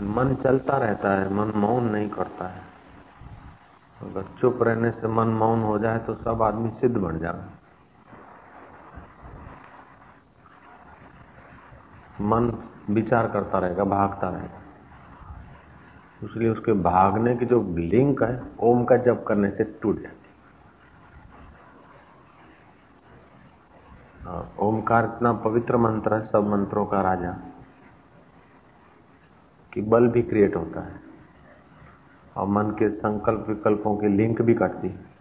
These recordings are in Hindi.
मन चलता रहता है मन मौन नहीं करता है। अगर चुप रहने से मन मौन हो जाए तो सब आदमी सिद्ध बन जाए मन विचार करता रहेगा भागता रहेगा। इसलिए उसके भागने की जो लिंक है ओम का जप करने से टूट जाती हाँ, ओमकार इतना पवित्र मंत्र है सब मंत्रों का राजा। कि बल भी क्रिएट होता है। और मन के संकल्प विकल्पों की लिंक भी कटती है।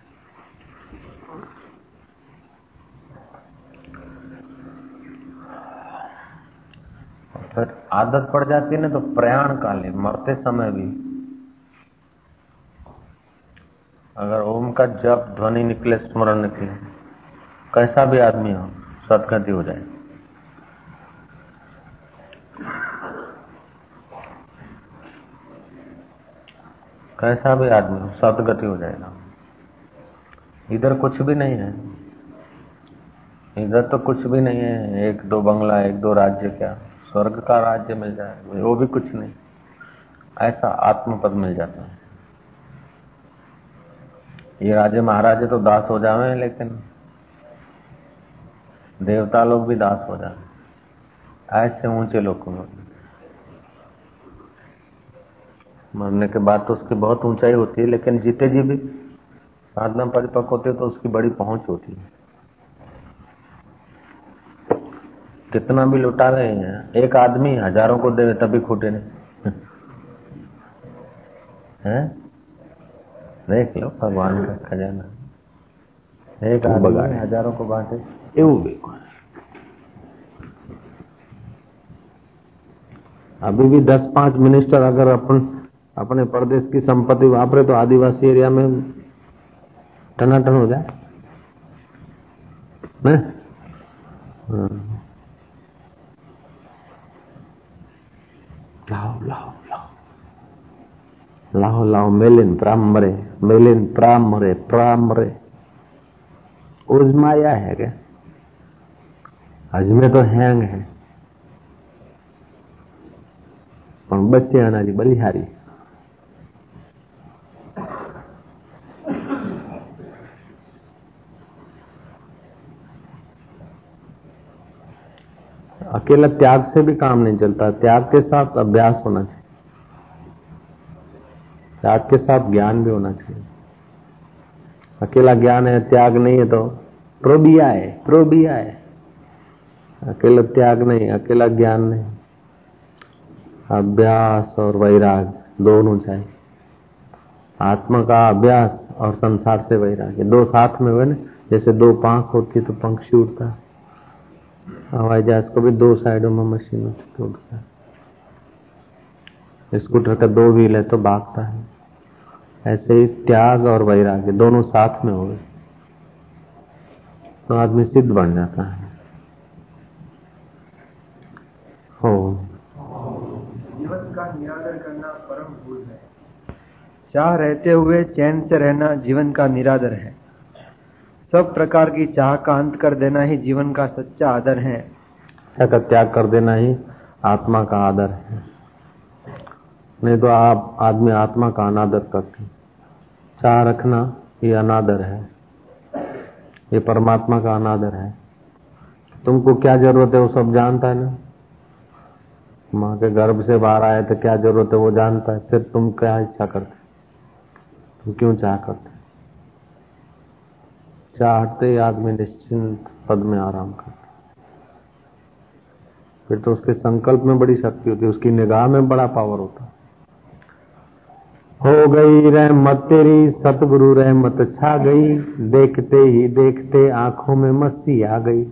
फिर आदत पड़ जाती है ना तो प्रयाण काले मरते समय भी। अगर ओम का जप, ध्वनि निकले, स्मरण निकले, कैसा भी आदमी हो, सदगति हो जाए। कैसा भी आदमी सदगति हो जाएगा। इधर कुछ भी नहीं है। इधर तो कुछ भी नहीं है, एक दो बंगला, एक दो राज्य क्या? स्वर्ग का राज्य मिल जाए, वो भी कुछ नहीं। ऐसा आत्मपद मिल जाता है। ये राजे महाराजे तो दास हो जावे लेकिन देवता लोग भी दास हो जाए ऐसे ऊँचे लोग को मरने के बाद तो उसकी बहुत ऊंचाई होती है लेकिन जीते जी भी साधना परिपक्व होते तो उसकी बड़ी पहुँच होती है। कितना भी लुटा रहे हैं एक आदमी हज़ारों को दे तभी खूटे नहीं है? देख लो भगवान का खजाना। एक आदमी हज़ारों को बांटे। એવું बिल्कुल अभी भी दस पाँच मिनिस्टर अगर अपन अपने प्रदेश की संपत्ति वापरे तो आदिवासी एरिया में टनाटन हो जाए ने? लाओ लाओ लाओ लाओ लाओ मेलिन प्रामरे मेलिन प्रामरे प्रामरे उजमाया है क्या અજમે તો હેંગ હે પણ બચ્ચે આનાથી બલિહારી अकेला त्याग से भी काम नहीं चलता। त्याग के साथ अभ्यास होना चाहिए। त्याग के साथ ज्ञान भी होना चाहिए। अकेला ज्ञान है, त्याग नहीं है तो प्रोबिया है प्रोबिया है। अकेला त्याग नहीं, अकेला ज्ञान नहीं। अभ्यास और वैराग दोनों चाहिए। आत्मा का अभ्यास और संसार से वैराग्य दो साथ में हुए ना, जैसे दो पंख होती तो पंक्षी उड़ता हवाई जहाज़ को भी दो साइडों में मशीन होती उड़ता है। स्कूटर का दो व्हील है तो भागता है। ऐसे ही त्याग और वैराग्य दोनों साथ में हो गए। तो आदमी सिद्ध बन जाता है। हो जीवन का निरादर करना परम भूल है। चाह रहते हुए चैन से रहना जीवन का निरादर है। सब प्रकार की चाह का अंत कर देना ही जीवन का सच्चा आदर है। का त्याग कर देना ही आत्मा का आदर है। नहीं तो आप आदमी आत्मा का अनादर करते चाह रखना ये अनादर है। ये परमात्मा का अनादर है। तुमको क्या ज़रूरत है वो सब जानता है ना? माँ के गर्भ से बाहर आए तो क्या ज़रूरत है वो जानता है। फिर तुम क्या इच्छा करते तुम क्यों चाह करते चाहते आदमी निश्चिंत पद में आराम करता फिर तो उसके संकल्प में बड़ी शक्ति होती है, उसकी निगाह में बड़ा पावर होता हो गई रहमत तेरी, सतगुरु रहमत छा गई, देखते ही देखते आँखों में मस्ती आ गई।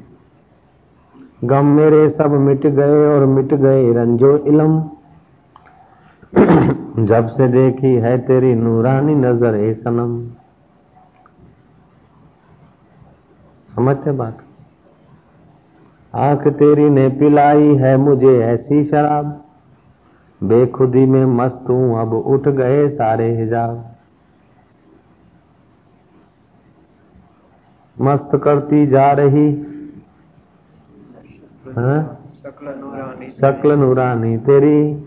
गम मेरे सब मिट गए और मिट गए रंजो इलम। जब से देखी है तेरी नूरानी नज़र ए सनम। समझते बात। आँख तेरी ने पिलाई है मुझे ऐसी शराब। बेखुदी में मस्त हूँ, अब उठ गए सारे हिजाब। मस्त करती जा रही हाँ? शकल नूरानी शक्ल नूरानी तेरी,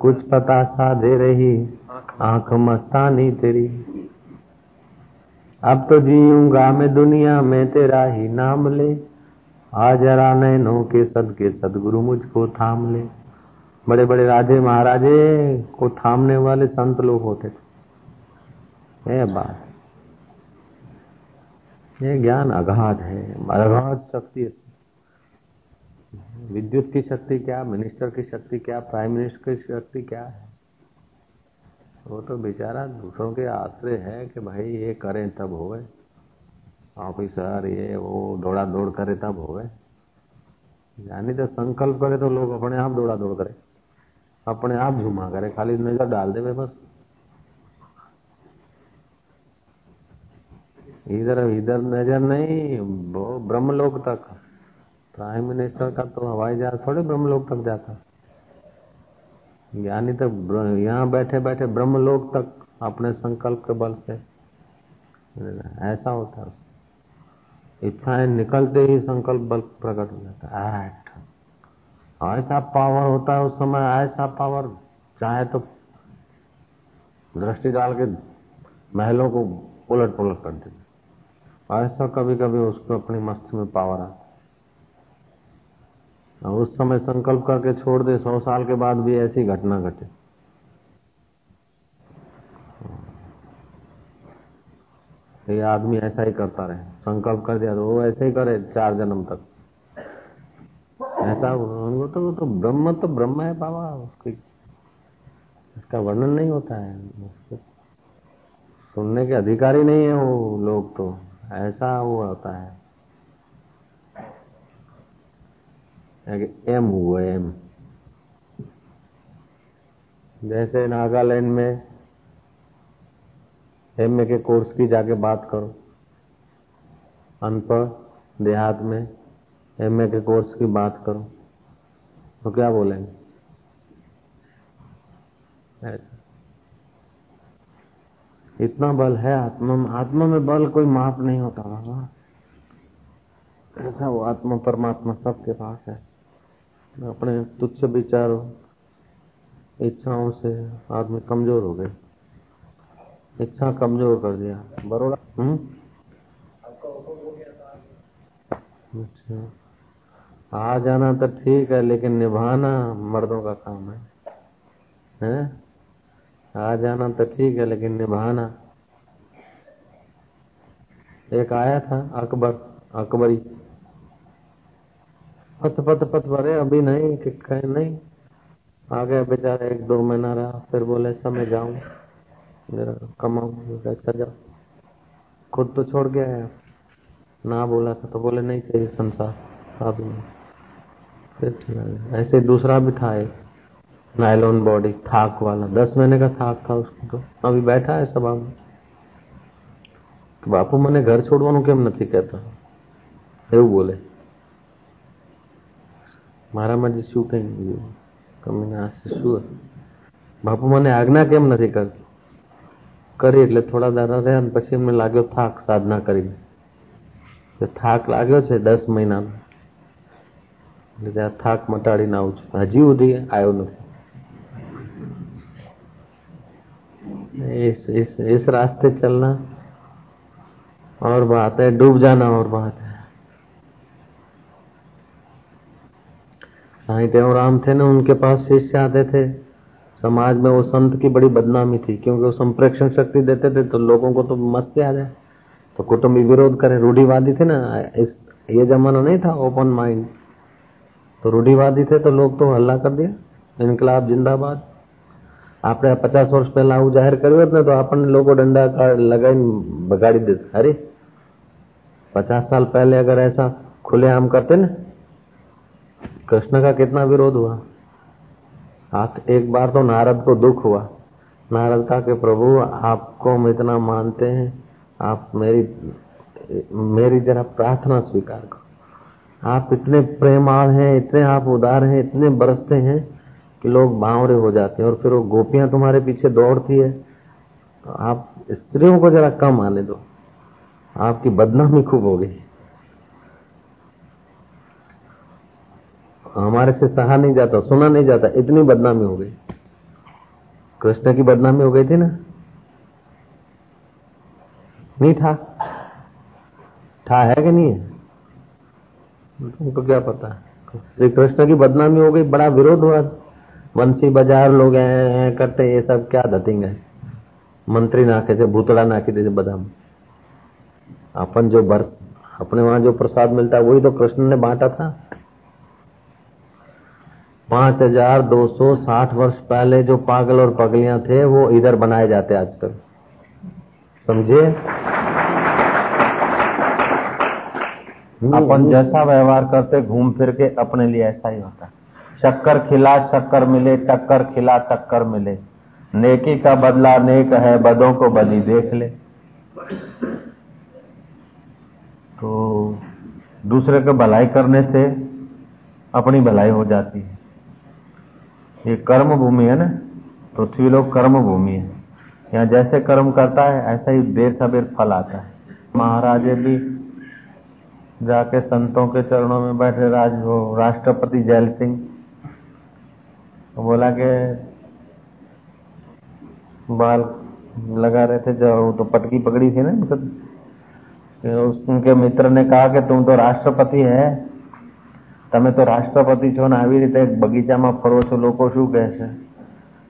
कुछ पता सा दे रही। आँख मस्तानी तेरी। अब तो जीऊँगा मैं दुनिया में, तेरा ही नाम ले। आ जरा नैनों के सदके सदगुरु मुझको थाम ले। बड़े बड़े राजे महाराजे, को थामने वाले संत लोग होते थे। ये बात ये ज्ञान अगाध है, अगाध शक्ति विद्युत की शक्ति क्या, मिनिस्टर की शक्ति क्या, प्राइम मिनिस्टर की शक्ति क्या है? वो तो बेचारा दूसरों के आश्रय है कि भाई ये करें, तब हो ऑफिसर, ये, वो दौड़ा दौड़ करे, तब हो यानी तो संकल्प करे तो लोग अपने आप दौड़ा दौड़ करे। अपने आप झुमा करे, खाली नज़र डाल दे बस। इधर इधर नज़र नहीं ब्रह्मलोक तक। प्राइम मिनिस्टर का तो हवाई जहाज़ थोड़े ब्रह्मलोक तक जाता। ज्ञानी तो यहाँ बैठे बैठे ब्रह्मलोक तक अपने संकल्प के बल से। ऐसा होता है। इच्छाएँ निकलते ही संकल्प बल प्रकट हो जाता है। ऐसा पावर होता है उस समय, ऐसा पावर, चाहे तो दृष्टि डाल के महलों को उलट पुलट कर दे ऐसा कभी कभी उसको अपनी मस्ती में पावर आता उस समय संकल्प करके छोड़ दे, सौ साल के बाद भी ऐसी घटना घटे। ये आदमी ऐसा ही करता रहे। संकल्प कर दिया तो वो ऐसे ही करे चार जन्म तक। ऐसा उनको तो वो तो ब्रह्म तो ब्रह्म है बाबा, उसकी इसका वर्णन नहीं होता है। सुनने के अधिकारी नहीं है वो लोग तो। ऐसा वो होता है। एम हुआ एम जैसे नागालैंड में एम ए के कोर्स की जाके बात करो। अनपढ़ देहात में एम ए के कोर्स की बात करो। तो क्या बोलेंगे इतना बल है आत्मा में। आत्मा में बल कोई माप नहीं होता। बाबा ऐसा वो आत्मा परमात्मा सबके पास है। अपने तुच्छ विचारों, इच्छाओं से आदमी कमज़ोर हो गए। इच्छा कमज़ोर कर दिया। बरोड़ा? हम्म? अच्छा। आ जाना तो ठीक है, लेकिन निभाना मर्दों का काम है। हैं? आ जाना तो ठीक है, लेकिन निभाना। एक आया था, अकबर, अकबरी। पथ पथ पथ भरे अभी नहीं कि कहीं नहीं आ गया बेचारा एक दो महीना रहा फिर बोले समय जाऊं मेरा कमाऊ अच्छा जाओ खुद तो छोड़ गया है ना बोला था तो बोले नहीं चाहिए संसार अभी फिर ऐसे दूसरा भी था एक नायलॉन बॉडी थाक वाला दस महीने का थाक था उसको तो अभी बैठा है सभा में બાપુ મને ઘર છોડવાનું કેમ નથી કહેતા એવું બોલે મારામાં જે શું કઈ ગયું કમીને આ શું બાપુ મને આજ્ઞા કેમ નથી કરતી કરી એટલે થોડા દાડા રહ્યા ને પછી એમને લાગ્યો થાક સાધના કરીને થાક લાગ્યો છે દસ મહિનાનો એટલે ત્યાં થાક મટાડીને આવું છું હજી સુધી આવ્યો નથી इस इस इस रास्ते चलना और बात है डूब जाना और बात है साईं राम थे ना उनके पास शिष्य आते थे समाज में वो संत की बड़ी बदनामी थी क्योंकि वो संप्रेक्षण शक्ति देते थे तो लोगों को तो मस्ती आ जाए तो कुटुंबी विरोध करे रूढ़ीवादी थे ना इस ये जमाना नहीं था ओपन माइंड तो रूढ़ीवादी थे तो लोग तो हल्ला कर दिया इनकलाब जिंदाबाद આપણે પચાસ વર્ષ પહેલા આવું જાહેર કર્યું હોત ને તો આપણને લોકો દંડા લગાવીને બગાડી દેત અરે पचास साल पहले अगर ऐसा खुलेआम करते ना कृष्ण का कितना विरोध हुआ? आप एक बार तो नारद को दुख हुआ। नारद का कि प्रभु, आपको हम इतना मानते हैं, आप मेरी मेरी जरा प्रार्थना स्वीकार करो। आप इतने प्रेमाल हैं, इतने आप उदार हैं, इतने बरसते हैं कि लोग बावरे हो जाते हैं और फिर वो गोपियाँ तुम्हारे पीछे दौड़ती है। तो आप स्त्रियों को जरा कम आने दो। आपकी बदनामी खूब हो गई। हमारे से सहा नहीं जाता, सुना नहीं जाता, इतनी बदनामी हो गई। कृष्ण की बदनामी हो गई थी ना? नहीं था। था है कि नहीं है? तुमको क्या पता? श्री कृष्ण की बदनामी हो गई, बड़ा विरोध हुआ। वंशी बाज़ार लोग हैं करते ये सब क्या दतेंगे मंत्री नाके से, भूतड़ा नाके जैसे बदाम अपन जो बर, अपने वहाँ जो प्रसाद मिलता है, वही तो कृष्ण ने बांटा था। पाँच हज़ार दो सौ साठ वर्ष पहले जो पागल और पगलियाँ थे, वो इधर बनाए जाते आजकल। समझे? अपन जैसा व्यवहार करते, घूम फिर के अपने लिए ऐसा ही होता। शक्कर खिला, चक्कर मिले, टक्कर खिला, टक्कर मिले। नेकी का बदला नेक है, बदों को बदी देख ले। तो दूसरे को भलाई करने से अपनी भलाई हो जाती है। ये कर्म भूमि है ना? पृथ्वी लोग कर्म भूमि है। यहाँ जैसे कर्म करता है, ऐसा ही देर सबेर फल आता है। महाराजे भी जाके संतों के चरणों में बैठे, राज वो राष्ट्रपति जैल सिंह। तो बोला के बाल लगा रहे थे, जो तो पटकी पकड़ी थी ना मतलब उनके मित्र ने कहा कि तुम तो राष्ट्रपति है। તમે તો રાષ્ટ્રપતિ છો ને આવી રીતે બગીચામાં ફરો છો લોકો શું કહે છે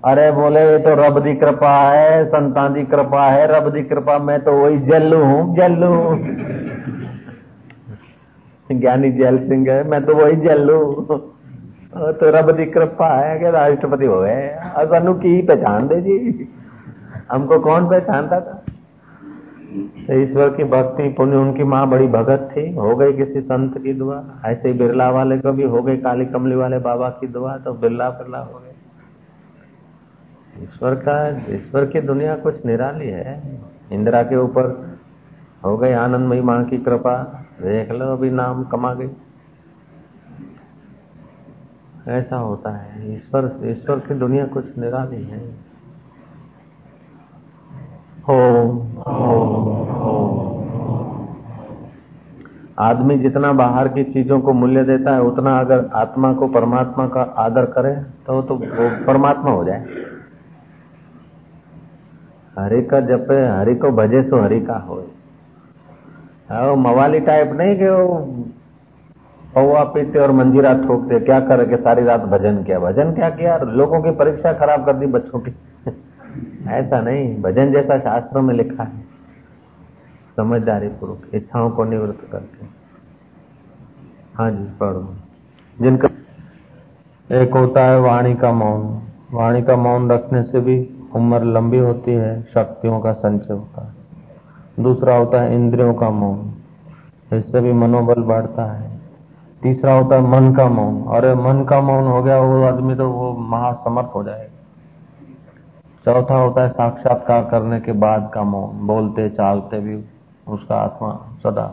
अरे बोले ये तो रब दी कृपा है संतान दी कृपा है रब दी कृपा मैं तो वही जल्लू हूँ जल्लू ज्ञानी जैल सिंह है मैं तो वही जल्लू तो रब दी कृपा है कि राष्ट्रपति हो गए सानू की पहचान दे जी हमको कौन पहचानता था तो ईश्वर की भक्ति पुण्य उनकी माँ बड़ी भगत थी। हो गई किसी संत की दुआ। ऐसे बिरला वाले को भी हो गई काली कमली वाले बाबा की दुआ तो बिरला बिरला हो गए। ईश्वर का, ईश्वर की दुनिया कुछ निराली है। इंदिरा के ऊपर हो गई आनंदमयी माँ की कृपा। देख लो अभी नाम कमा गई। ऐसा होता है। ईश्वर ईश्वर की दुनिया कुछ निराली है। आदमी जितना बाहर की चीज़ों को मूल्य देता है, उतना अगर आत्मा को परमात्मा का आदर करे तो तो वो परमात्मा हो जाए। हरि का जपे, हरि को भजे सो हरि का हो, वो मवाली टाइप नहीं कि वो पौवा पीते और मंजीरा ठोकते क्या करे कि सारी रात भजन किया। भजन क्या किया? लोगों की परीक्षा खराब कर दी बच्चों की। ऐसा नहीं, भजन जैसा शास्त्रों में लिखा है। समझदारी पूर्वक, इच्छाओं को निवृत्त करके। हाँ जी, पढ़ो। जिनका एक होता है वाणी का मौन। वाणी का मौन रखने से भी उम्र लंबी होती है, शक्तियों का संचय होता है। दूसरा होता है इंद्रियों का मौन। इससे भी मनोबल बढ़ता है। तीसरा होता है मन का मौन। अरे, मन का मौन हो गया, वो आदमी तो वो महासमर्थ हो जाएगा। चौथा होता है साक्षात्कार करने के बाद का मौन बोलते चालते भी उसका आत्मा सदा,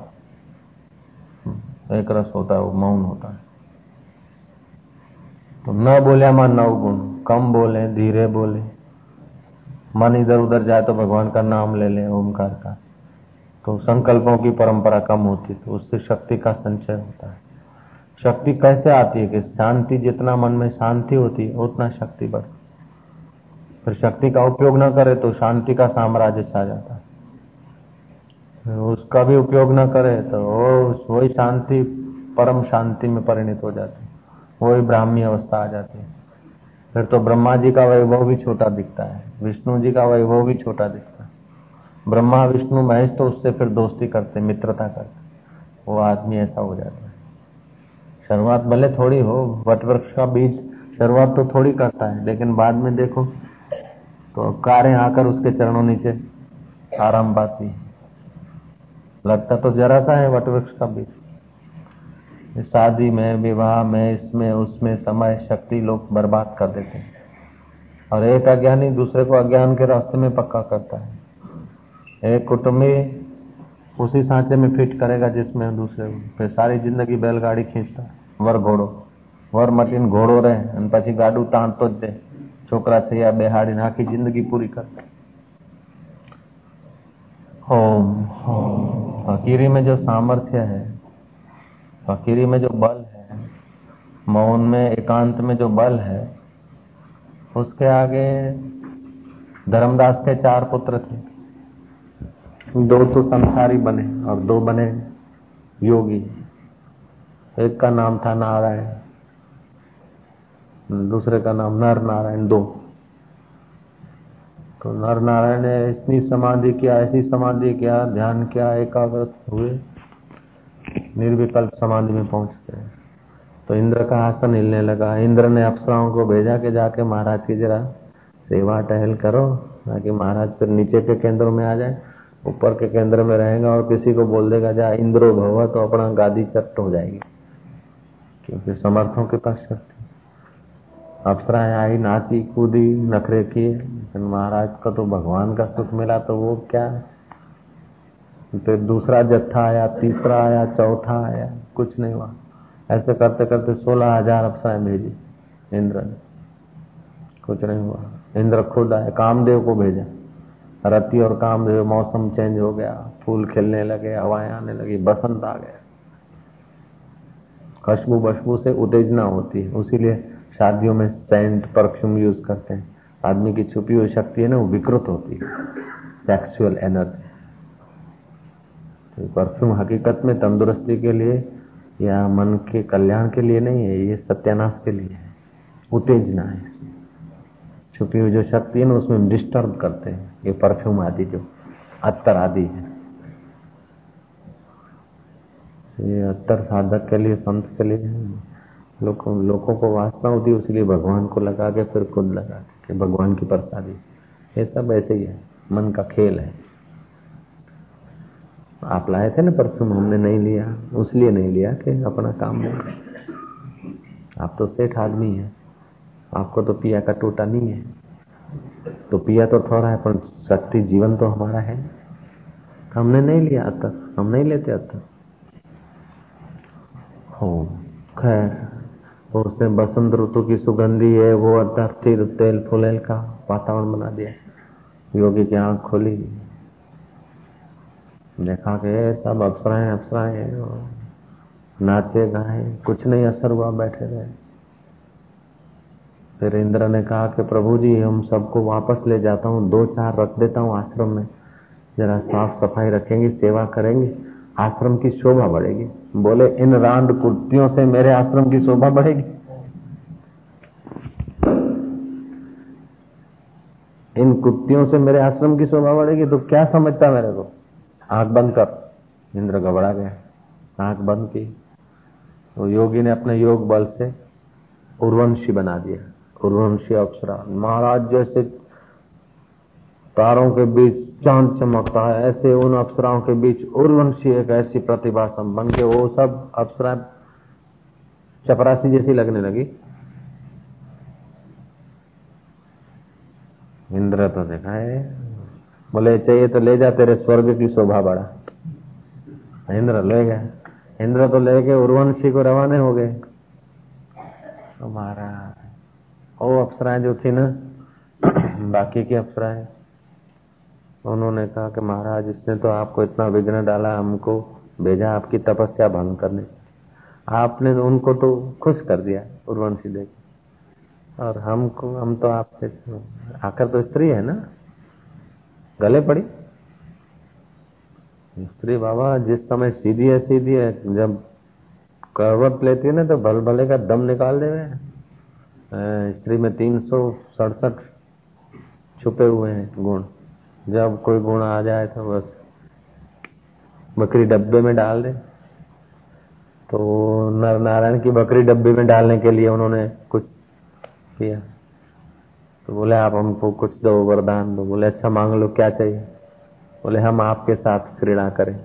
एक रस होता है, वो मौन होता है। तो न बोले माँ नव गुण, कम बोले, धीरे बोले। मन इधर उधर जाए तो भगवान का नाम ले ले ओमकार का। तो संकल्पों की परंपरा कम होती तो उससे शक्ति का संचय होता है। शक्ति कैसे आती है कि शांति, जितना मन में शांति होती है, उतना शक्ति बढ़ती फिर शक्ति का उपयोग न करे तो शांति का साम्राज्य छा जाता। है उसका भी उपयोग न करे तो वही शांति, परम शांति में परिणित हो जाती। है वही ब्राह्मी अवस्था आ जाती। है फिर तो ब्रह्मा जी का वैभव भी छोटा दिखता है, विष्णु जी का वैभव भी छोटा दिखता है। ब्रह्मा, विष्णु, महेश तो उससे फिर दोस्ती करते, मित्रता करते। वो आदमी ऐसा हो जाता है। शुरुआत भले थोड़ी हो वट वृक्ष का बीज शुरुआत तो थोड़ी करता है, लेकिन बाद में देखो तो कारें आकर उसके चरणों नीचे आराम पाती लगता तो जरा सा है वटवृक्ष का बीज शादी में विवाह में इसमें उसमें समय शक्ति लोग बर्बाद कर देते हैं और एक अज्ञानी दूसरे को अज्ञान के रास्ते में पक्का करता है एक कुटुंबी उसी सांचे में फिट करेगा जिसमें दूसरे फिर सारी जिंदगी बैलगाड़ी खींचता वर घोड़ो वर मटीन घोड़ो रहे પછી ગાડું તાણતો જ છોકરા થયા બેહાડીને આખી જિંદગી પૂરી કરતા ओम फकीरी में जो सामर्थ्य है फकीरी में जो बल है मौन में एकांत में जो बल है उसके आगे धर्मदास के चार पुत्र थे दो तो संसारी बने और दो बने योगी एक का नाम था नारायण दूसरे का नाम नर नारायण दो। तो नर नारायण ने इतनी समाधि किया, ऐसी समाधि किया, ध्यान किया, एकाग्रत हुए, निर्विकल्प समाधि में पहुँच गए तो इंद्र का आसन हिलने लगा। इंद्र ने अप्सराओं को भेजा के जाके महाराज की जरा सेवा टहल करो, ताकि महाराज फिर नीचे के केंद्र में आ जाए, ऊपर के केंद्र में रहेगा और किसी को बोल देगा, जा, इंद्रो भव तो अपना गादी चट्ट हो जाएगी। क्योंकि समर्थों के पास शक्ति अप्सराएँ आई नाची कूदी नखरे किए। लेकिन महाराज को तो भगवान का सुख मिला तो वो क्या? फिर दूसरा जत्था आया, तीसरा आया, चौथा आया, कुछ नहीं हुआ। ऐसे करते करते सोलह हज़ार अप्सराएँ भेजी इंद्र ने कुछ नहीं हुआ। इंद्र खुद आए, कामदेव को भेजा। रति और कामदेव, मौसम चेंज हो गया। फूल खिलने लगे, हवाएँ आने लगी, बसंत आ गया। खुशबू बशबू से उत्तेजना होती है। उसीलिए शादियों में सेंट परफ्यूम यूज़ करते हैं। आदमी की छुपी हुई शक्ति है ना, वो विकृत होती है। सेक्सुअल एनर्जी तो परफ्यूम हकीकत में तंदुरुस्ती के लिए या मन के कल्याण के लिए नहीं है, ये सत्यानाश के लिए है। उत्तेजना है छुपी हुई जो शक्ति है ना, उसमें डिस्टर्ब करते हैं। ये परफ्यूम आदि जो अत्तर आदि है। ये अत्तर साधक के लिए, संत के लिए लोगों लोगों को वासना होती है इसलिए भगवान को लगा के फिर खुद लगा के भगवान की प्रसादी ये सब ऐसे ही है, मन का खेल है। आप लाए थे ना परफ्यूम, हमने नहीं लिया, उसलिए नहीं लिया कि अपना काम नहीं आप तो सेठ आदमी है, आपको तो पिया का टोटा नहीं है। तो पिया तो थोड़ा है, पर शक्ति जीवन तो हमारा है। हमने नहीं लिया अब तक, हम नहीं लेते अब तक। हो, खैर। तो उसने बसंत ऋतु की सुगंधी है, वो फिर तेल फुलेल का वातावरण बना दिया। योगी की आँख खोली। देखा के सब अप्सराएँ अप्सराएँ नाचे, गाए, कुछ नहीं, असर हुआ, बैठे रहे। फिर इंद्र ने कहा कि प्रभु जी, हम सबको वापस ले जाता हूँ, दो चार रख देता हूँ आश्रम में। जरा साफ़ सफ़ाई रखेंगे, सेवा करेंगे, आश्रम की शोभा बढ़ेगी। बोले, इन रांड कुर्तियों से मेरे आश्रम की शोभा बढ़ेगी। इन कुत्तियों से मेरे आश्रम की शोभा बढ़ेगी तो क्या समझता मेरे को? आँख बंद कर। इंद्र घबरा गया। आँख बंद की। तो योगी ने अपने योग बल से उर्वंशी बना दिया। उर्वंशी अप्सरा। महाराज जैसे तारों के बीच चाँद चमकता है। ऐसे उन अप्सराओं के बीच उर्वंशी एक ऐसी प्रतिभा के वो सब अप्सरा चपरासी जैसी लगने लगी। इंद्र तो देखा है। बोले, चाहिए तो ले जा, तेरे स्वर्ग की शोभा बड़ा इंद्र ले गए इंद्र तो ले गए उर्वंशी को रवाने हो गए। हमारा वो अप्सराएँ जो थी ना, बाकी की अप्सराएँ उन्होंने कहा कि महाराज, इसने तो आपको इतना विघ्न डाला, हमको भेजा आपकी तपस्या भंग करने। आपने उनको तो खुश कर दिया, उर्वंशी देख और हमको, हम तो आपसे, आकर तो स्त्री है ना? गले पड़ी? स्त्री बाबा, जिस समय सीधी है सीधी है, जब करवट लेती है ना तो भल भले का दम निकाल देवे। स्त्री में तीन सौ सड़सठ छुपे हुए हैं गुण। जब कोई गुण आ जाए तो बस बकरी डब्बे में डाल दे। तो नर नारायण की बकरी डब्बे में डालने के लिए उन्होंने कुछ किया। तो बोले, आप हमको कुछ दो वरदान दो। बोले अच्छा मांग लो, क्या चाहिए? बोले, हम आपके साथ क्रीड़ा करें,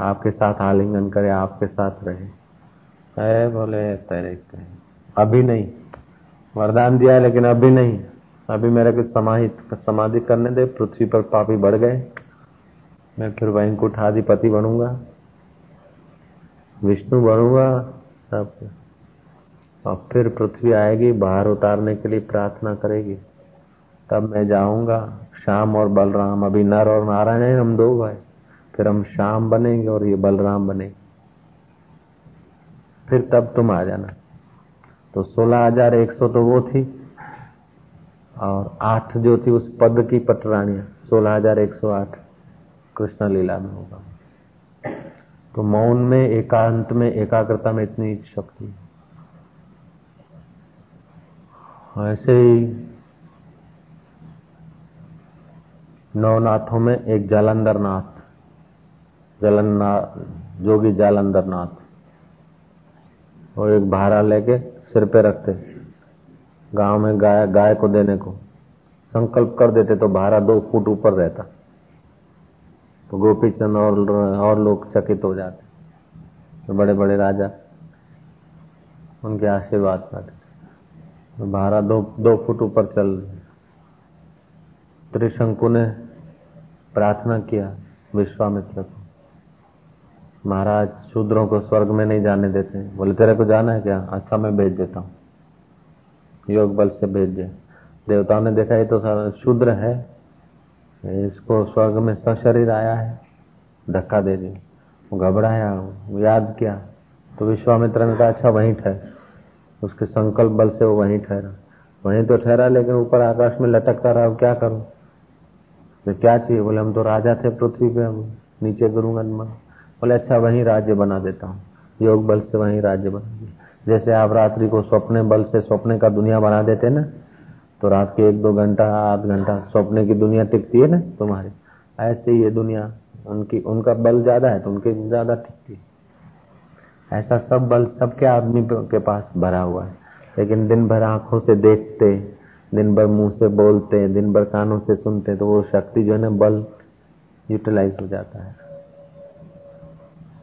आपके साथ आलिंगन करें, आपके साथ रहे। बोले, तेरे कहे। अभी नहीं। वरदान दिया है, लेकिन अभी नहीं। अभी मेरे को समाहित समाधि करने दे। पृथ्वी पर पापी बढ़ गए। मैं फिर वैंकुट आधिपति बनूँगा। विष्णु बनूँगा। सब और फिर पृथ्वी आएगी, बाहर उतारने के लिए प्रार्थना करेगी। तब मैं जाऊँगा। श्याम और बलराम, अभी नर और नारायण है, हम दो भाई। फिर हम श्याम बनेंगे और ये बलराम बनेंगे। फिर तब तुम आ जाना। तो सोलह हज़ार एक सौ तो वो थी। और आठ जो थी उस पद की पटरानियाँ सोलह हज़ार एक सौ आठ कृष्ण लीला में होगा। तो मौन में, एकांत में, एकाग्रता में इतनी शक्ति ऐसे ही नवनाथों में एक जालंधर नाथ जलन्नाथ जोगी जालंधर नाथ और एक भारा लेके सिर पे रखते। गाँव में गाय गाय को देने को। संकल्प कर देते तो भारा दो फुट ऊपर रहता। तो गोपी चंद और और लोग चकित हो जाते। तो बड़े बड़े राजा उनके आशीर्वाद पाते तो भारा दो दो फुट ऊपर चल त्रिशंकु ने प्रार्थना किया विश्वामित्र को। महाराज, शूद्रों को स्वर्ग में नहीं जाने देते। बोले, तेरे को जाना है क्या? अच्छा मैं भेज देता हूँ। योग बल से भेज दे। देवताओं ने देखा, ये तो शूद्र है। इसको स्वर्ग में सशरीर आया है। धक्का दे दी वो घबराया याद किया। तो विश्वामित्र ने कहा अच्छा वहीं ठहर। उसके संकल्प बल से वो वहीं ठहरा। वहीं तो ठहरा, लेकिन ऊपर आकाश में लटकता रहा क्या करूँ? तो क्या चाहिए? बोले, हम तो राजा थे पृथ्वी पे, हम नीचे गुरुगंज बोले अच्छा वहीं राज्य बना देता हूँ। योग बल से वहीं राज्य बना दिया। जैसे आप रात्रि को स्वप्ने बल से स्वप्ने का दुनिया बना देते ना तो रात के एक दो घंटा, आध घंटा स्वप्ने की दुनिया टिकती है ना तुम्हारी। ऐसे ये दुनिया, उनकी, उनका बल ज़्यादा है तो उनके ज़्यादा टिकती है। ऐसा सब बल सबके आदमी के पास भरा हुआ है। लेकिन दिन भर आँखों से देखते, दिन भर मुँह से बोलते, दिन भर कानों से सुनते तो वो शक्ति जो है ना, बल यूटिलाइज हो जाता है।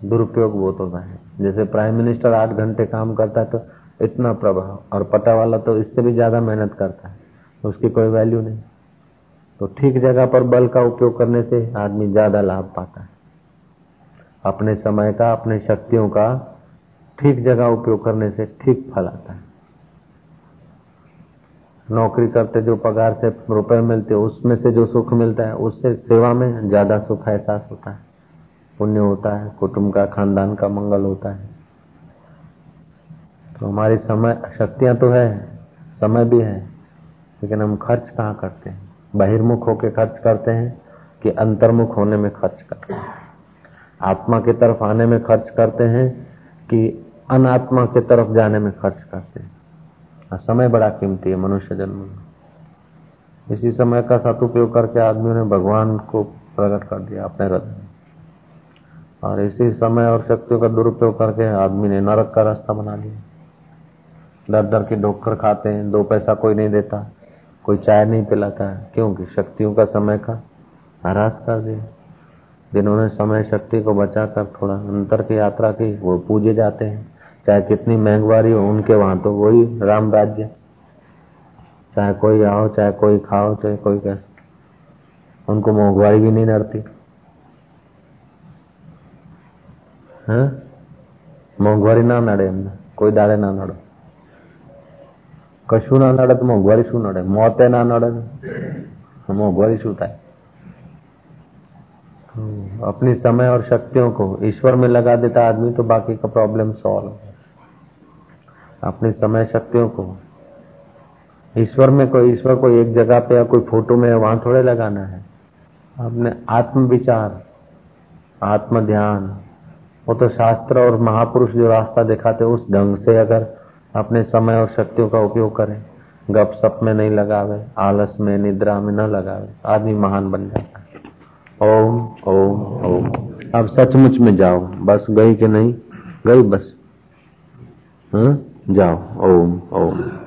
दुरुपयोग बहुत होता है। जैसे प्राइम मिनिस्टर आठ घंटे काम करता है तो इतना प्रभाव, और पटा वाला तो इससे भी ज़्यादा मेहनत करता है, उसकी कोई वैल्यू नहीं। तो ठीक जगह पर बल का उपयोग करने से आदमी ज़्यादा लाभ पाता है। अपने समय का, अपने शक्तियों का ठीक जगह उपयोग करने से ठीक फल आता है। नौकरी करते जो पगार से रुपए मिलते उसमें से जो सुख मिलता है, उससे सेवा में ज़्यादा सुख, एहसास होता है। पुण्य होता है कुटुंब का खानदान का मंगल होता है। तो हमारी समय शक्तियाँ तो है समय भी है लेकिन हम खर्च कहाँ करते हैं? बहिर्मुख होकर खर्च करते हैं कि अंतर्मुख होने में खर्च करते हैं? आत्मा की तरफ़ आने में खर्च करते हैं कि अनात्मा की तरफ़ जाने में खर्च करते हैं? हाँ, समय बड़ा कीमती है मनुष्य जन्म में। इसी समय का सदुपयोग करके आदमियों ने भगवान को प्रकट कर दिया अपने हृदय में। और इसी समय और शक्तियों का दुरुपयोग करके आदमी ने नरक का रास्ता बना लिया। दर दर की डोकर खाते हैं, दो पैसा कोई नहीं देता, कोई चाय नहीं पिलाता है क्योंकि शक्तियों का समय का हरास कर दिया। जिन्होंने समय शक्ति को बचाकर थोड़ा अंतर की यात्रा की, वो पूजे जाते हैं। चाहे कितनी महंगवारी हो, उनके वहाँ तो वही राम राज्य। चाहे कोई आओ, चाहे कोई खाओ, चाहे कोई कैसे। उनको मोहवारी भी नहीं नड़ती। મોંઘવારી ના નડે એમને કોઈ દાડે ના નડે કશું ના નડે તો મોંઘવારી શું નડે મોતે ના નડે મોંઘવારી શું થાય अपनी समय और शक्तियों को ईश्वर में लगा देता आदमी तो बाकी का प्रॉब्लम सॉल्व अपनी समय शक्तियों को ईश्वर में कोई ईश्वर को एक जगह पे या कोई फोटो में वहां थोड़े लगाना है अपने आत्म विचार आत्म ध्यान वो तो शास्त्र और महापुरुष जो रास्ता दिखाते उस ढंग से अगर अपने समय और शक्तियों का उपयोग करें, गप सप में नहीं लगावे, आलस में, निद्रा में न लगावे, आदमी महान बन जाता है। ओम ओम ओम। अब सचमुच में जाओ, बस गई कि नहीं? गई बस। हाँ? जाओ, ओम ओम।